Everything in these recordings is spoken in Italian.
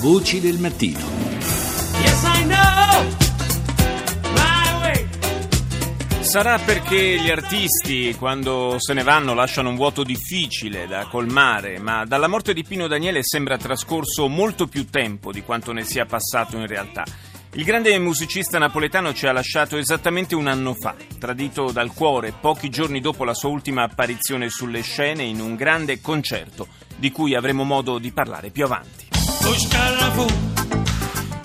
Voci del mattino. Yes, I know. Sarà perché gli artisti, quando se ne vanno, lasciano un vuoto difficile da colmare, ma dalla morte di Pino Daniele sembra trascorso molto più tempo di quanto ne sia passato in realtà. Il grande musicista napoletano ci ha lasciato esattamente un anno fa, tradito dal cuore pochi giorni dopo la sua ultima apparizione sulle scene in un grande concerto, di cui avremo modo di parlare più avanti.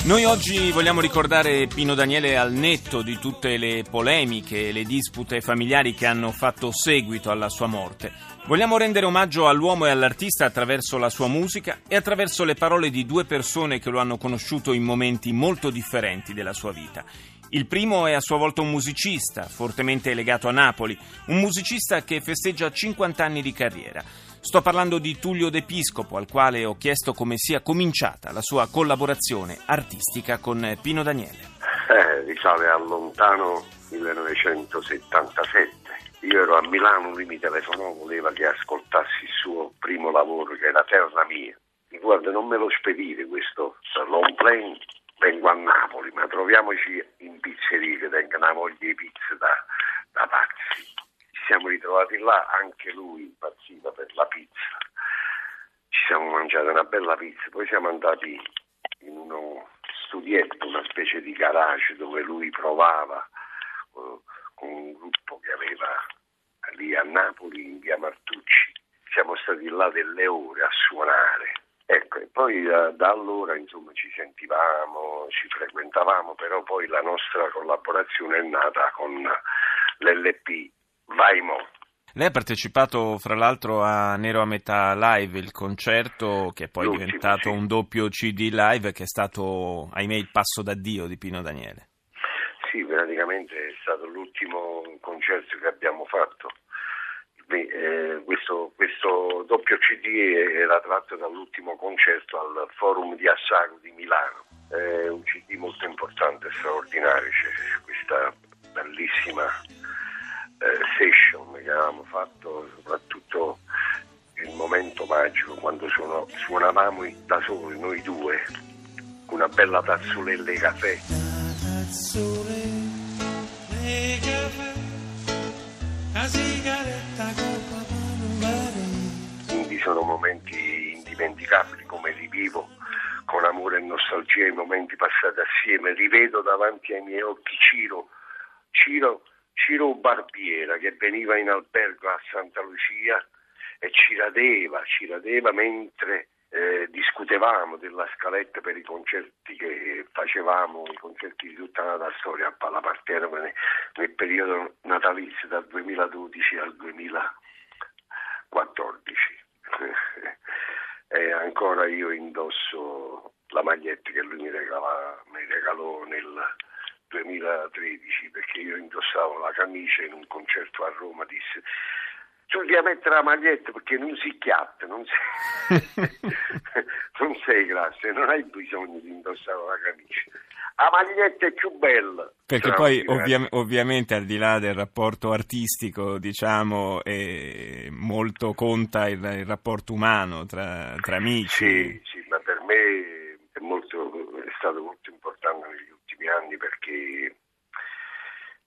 Noi oggi vogliamo ricordare Pino Daniele al netto di tutte le polemiche e le dispute familiari che hanno fatto seguito alla sua morte. Vogliamo rendere omaggio all'uomo e all'artista attraverso la sua musica e attraverso le parole di due persone che lo hanno conosciuto in momenti molto differenti della sua vita. Il primo è a sua volta un musicista, fortemente legato a Napoli, un musicista che festeggia 50 anni di carriera. Sto parlando di Tullio D'Episcopo, al quale ho chiesto come sia cominciata la sua collaborazione artistica con Pino Daniele. Eh, risale al lontano 1977. Io ero a Milano, lui mi telefonò, voleva che ascoltassi il suo primo lavoro, che era Terra Mia. E guarda, non me lo spedire questo long plane, vengo a Napoli, ma troviamoci in pizzeria che tengono una voglia di pizza da, da pazzi. Siamo ritrovati là, anche lui impazziva per la pizza. Ci siamo mangiati una bella pizza, poi siamo andati in uno studietto, una specie di garage dove lui provava eh, con un gruppo che aveva lì a Napoli, in via Martucci. Siamo stati là delle ore a suonare. Ecco, e poi da, da allora insomma ci sentivamo, ci frequentavamo, però poi la nostra collaborazione è nata con l'LP Vai Mo. Lei ha partecipato fra l'altro a Nero a metà live, il concerto che è poi L'ultimo, diventato sì. un doppio CD live che è stato, ahimè, il passo d'addio di Pino Daniele. Sì, praticamente è stato l'ultimo concerto che abbiamo fatto. Beh, eh, questo, questo doppio CD era tratto dall'ultimo concerto al Forum di Assago di Milano. È un CD molto importante, straordinario, c'è questa bellissima eh, session che avevamo fatto, soprattutto il momento magico quando suono- suonavamo da soli, noi due, una bella tazzolella di caffè. Quindi sono momenti indimenticabili come rivivo con amore e nostalgia i momenti passati assieme, rivedo davanti ai miei occhi Ciro, Ciro, Ciro Barbiera che veniva in albergo a Santa Lucia e ci radeva, ci radeva mentre eh, discutevamo della scaletta per i concerti che facevamo, i concerti di tutta la storia a Palapartera nel, nel periodo natalizio dal 2012 al 2014. e ancora io indosso la maglietta che lui mi, regala- mi regalò nel 2013 perché io indossavo la camicia in un concerto a Roma disse tu devi mettere la maglietta perché non si chiatta non sei, non sei classe non hai bisogno di indossare la camicia la maglietta è più bella Perché poi grazie. ovvia- ovviamente al di là del rapporto artistico, diciamo, eh, molto conta il, il rapporto umano tra, tra amici. Sì, sì, ma per me è, molto, è stato molto importante negli ultimi anni perché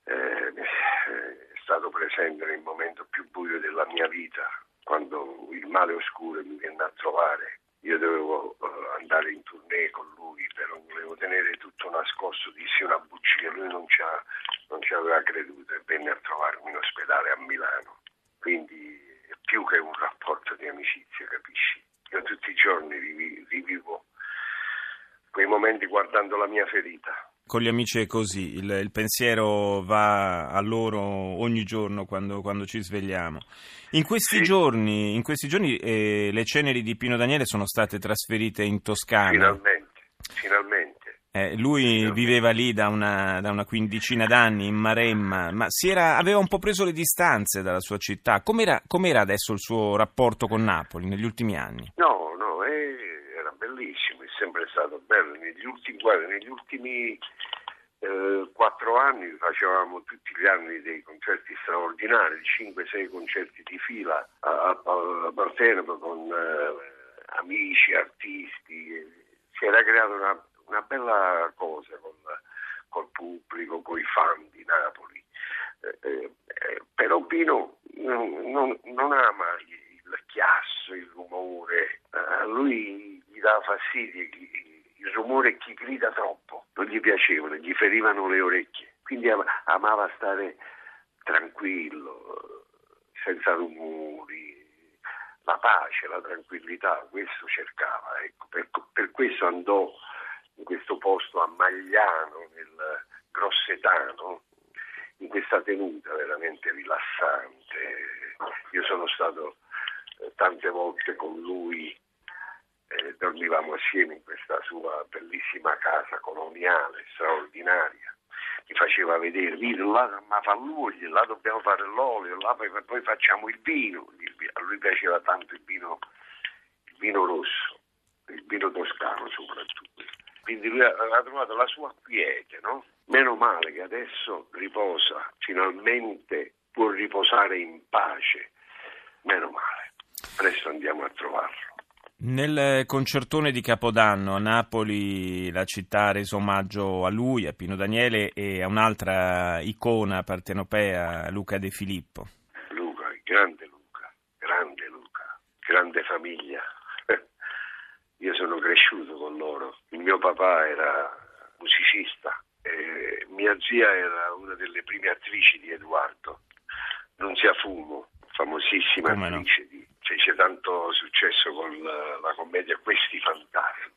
eh, è stato presente nel momento più buio della mia vita, quando il male oscuro mi venne a trovare. Io dovevo eh, andare in tournée con lui, però volevo tenere tutto nascosto, dissi una bugia, lui non ci, ha- non ci aveva creduto e venne a trovarmi in ospedale a Milano. Quindi è più che un rapporto di amicizia, capisci? Io tutti i giorni rivi- rivivo quei momenti guardando la mia ferita. Con gli amici è così, il, il pensiero va a loro ogni giorno quando, quando ci svegliamo. In questi Sì. giorni, in questi giorni eh, le ceneri di Pino Daniele sono state trasferite in Toscana. Finalmente, finalmente. Eh, lui viveva lì da una, da una quindicina d'anni in Maremma, ma si era- aveva un po' preso le distanze dalla sua città. Com'era, com'era adesso il suo rapporto con Napoli negli ultimi anni? No, no, eh, era bellissimo, è sempre stato bello. Negli ultimi, guarda, negli ultimi eh, quattro anni facevamo tutti gli anni dei concerti straordinari, 5-6 concerti di fila a, a, a Partenope con eh, amici, artisti. eh, Si era creato una, una bella cosa con, col pubblico, con i fan di Napoli. Eh, eh, eh però Pino non, non, non ama il chiasso, il rumore, a lui gli dà fastidio il rumore chi grida troppo, non gli piacevano, gli ferivano le orecchie, quindi amava stare tranquillo, senza rumori, la pace, la tranquillità, questo cercava, ecco. per, per, questo andò in questo posto a Magliano, nel Grossetano, in questa tenuta veramente rilassante. Io sono stato eh, tante volte con lui, eh, dormivamo assieme in questa sua bellissima casa coloniale, straordinaria mi faceva vedere là, ma fa lui, là dobbiamo fare l'olio, là poi, poi facciamo il vino. A lui piaceva tanto il vino, il vino rosso, il vino toscano soprattutto. Quindi lui aveva trovato la sua quiete, no? Meno male che adesso riposa, finalmente può riposare in pace. Meno male. Presto andiamo a trovarlo. Nel concertone di Capodanno a Napoli la città ha reso omaggio a lui, a Pino Daniele e a un'altra icona partenopea, Luca De Filippo. Luca, grande Luca, grande Luca, grande famiglia. Io sono cresciuto con loro. Il mio papà era musicista e mia zia era una delle prime attrici di Edoardo. Non sia fumo, famosissima Come attrice no? di fece tanto successo con la, commedia Questi Fantasmi.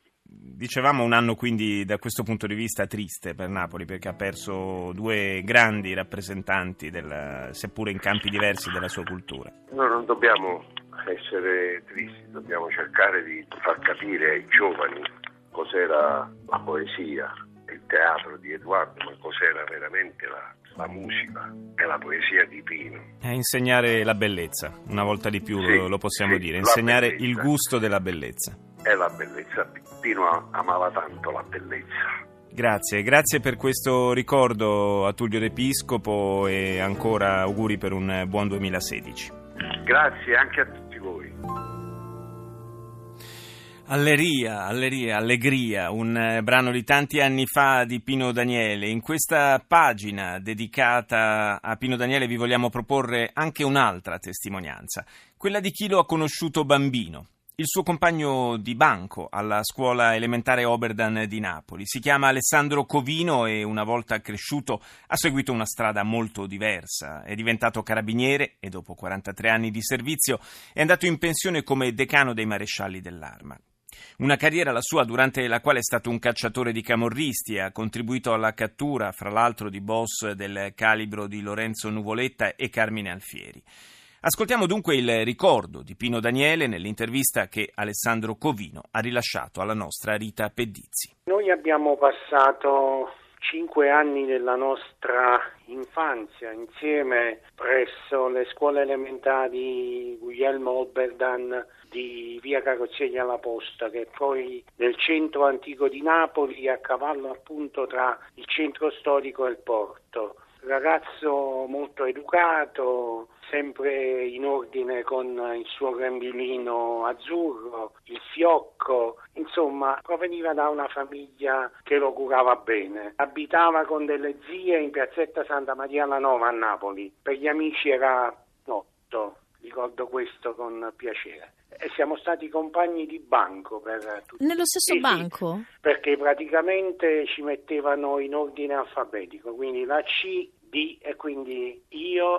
Dicevamo un anno quindi da questo punto di vista triste per Napoli perché ha perso due grandi rappresentanti, del, seppure in campi diversi, della sua cultura. Noi non dobbiamo essere tristi, dobbiamo cercare di far capire ai giovani cos'era la poesia, il teatro di Edoardo, ma cos'era veramente la, la musica e la poesia di Pino. E insegnare la bellezza, una volta di più sì, lo possiamo sì, dire, insegnare il gusto della bellezza. E la bellezza, Pino amava tanto la bellezza. Grazie, grazie per questo ricordo a Tullio D'Episcopo e ancora auguri per un buon 2016. Grazie anche a tutti voi. Alleria, Alleria, Allegria, un eh, brano di tanti anni fa di Pino Daniele. In questa pagina dedicata a Pino Daniele vi vogliamo proporre anche un'altra testimonianza, quella di chi lo ha conosciuto bambino. Il suo compagno di banco alla scuola elementare Oberdan di Napoli. Si chiama Alessandro Covino e una volta cresciuto ha seguito una strada molto diversa. È diventato carabiniere e dopo 43 anni di servizio è andato in pensione come decano dei marescialli dell'arma. Una carriera la sua durante la quale è stato un cacciatore di camorristi ha contribuito alla cattura, fra l'altro, di boss del calibro di Lorenzo Nuvoletta e Carmine Alfieri. Ascoltiamo dunque il ricordo di Pino Daniele nell'intervista che Alessandro Covino ha rilasciato alla nostra Rita Pedizzi. Noi abbiamo passato cinque anni della nostra infanzia insieme presso le scuole elementari Guglielmo Oberdan di via Carrozzeria alla Posta, che poi nel centro antico di Napoli, a cavallo appunto tra il centro storico e il porto. Ragazzo molto educato, sempre in ordine con il suo grembiulino azzurro, il fiocco, insomma proveniva da una famiglia che lo curava bene. Abitava con delle zie in piazzetta Santa Maria la Nova a Napoli, per gli amici era notto, ricordo questo con piacere e siamo stati compagni di banco per tutti. Nello stesso sì, banco? Perché praticamente ci mettevano in ordine alfabetico, quindi la C, D e quindi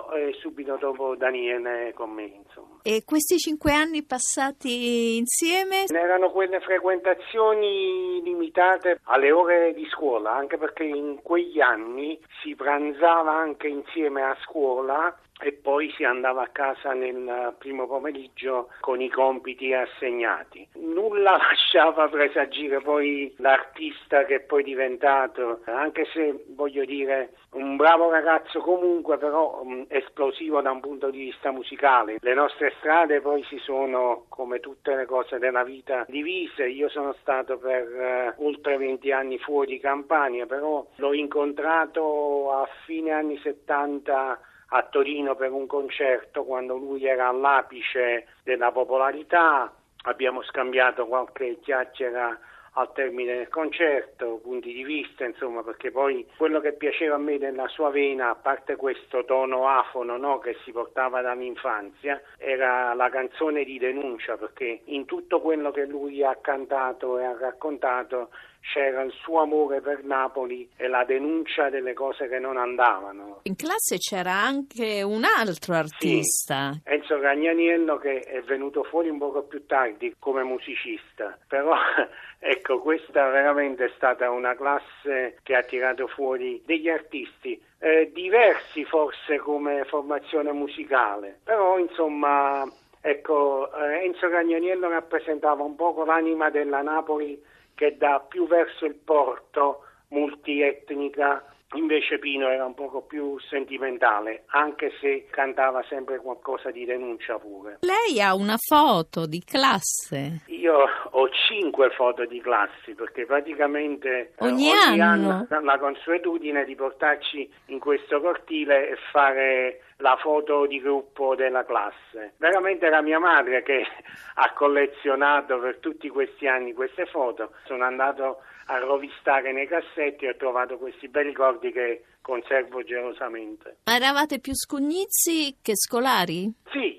io e subito dopo Daniele con me, insomma. E questi cinque anni passati insieme? Erano quelle frequentazioni limitate alle ore di scuola, anche perché in quegli anni si pranzava anche insieme a scuola e poi si andava a casa nel primo pomeriggio con i compiti assegnati. Nulla lasciava presagire poi l'artista che è poi diventato, anche se voglio dire un bravo ragazzo comunque, però um, esplosivo da un punto di vista musicale. Le nostre strade poi si sono, come tutte le cose della vita, divise. Io sono stato per uh, oltre 20 anni fuori Campania, però l'ho incontrato a fine anni 70 a Torino per un concerto quando lui era all'apice della popolarità, abbiamo scambiato qualche chiacchiera al termine del concerto, punti di vista, insomma, perché poi quello che piaceva a me nella sua vena, a parte questo tono afono no, che si portava dall'infanzia, era la canzone di denuncia, perché in tutto quello che lui ha cantato e ha raccontato c'era il suo amore per Napoli e la denuncia delle cose che non andavano. In classe c'era anche un altro artista. Sì, Enzo Gagnaniello che è venuto fuori un poco più tardi come musicista, però ecco questa veramente è stata una classe che ha tirato fuori degli artisti eh, diversi forse come formazione musicale, però insomma ecco eh, Enzo Gagnaniello rappresentava un poco l'anima della Napoli che dà più verso il porto, multietnica, Invece Pino era un poco più sentimentale, anche se cantava sempre qualcosa di denuncia pure. Lei ha una foto di classe? Io ho cinque foto di classe perché praticamente eh, ogni, ogni anno. anno la consuetudine di portarci in questo cortile e fare la foto di gruppo della classe. Veramente era mia madre che ha collezionato per tutti questi anni queste foto. Sono andato a rovistare nei cassetti e ho trovato questi bei ricordi che conservo gelosamente. Ma eravate più scugnizi che scolari? Sì, sì,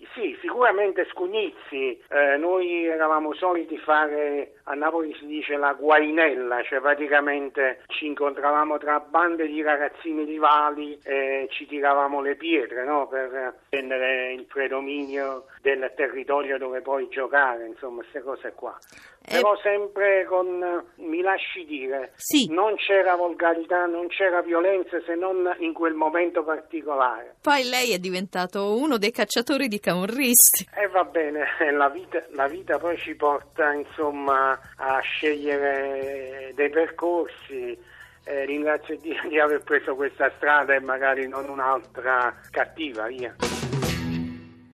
sicuramente scugnizi. Eh, noi eravamo soliti fare, a Napoli si dice la guainella, cioè praticamente ci incontravamo tra bande di ragazzini rivali e ci tiravamo le pietre no? per prendere il predominio del territorio dove poi giocare, insomma, queste cose qua. Eh, Però sempre con, mi lasci dire, sì. non c'era volgarità, non c'era violenza se non in quel momento particolare. Poi lei è diventato uno dei cacciatori di camorristi. E eh, va bene, la vita, la vita poi ci porta insomma a scegliere dei percorsi. Eh, ringrazio Dio di aver preso questa strada e magari non un'altra cattiva, via.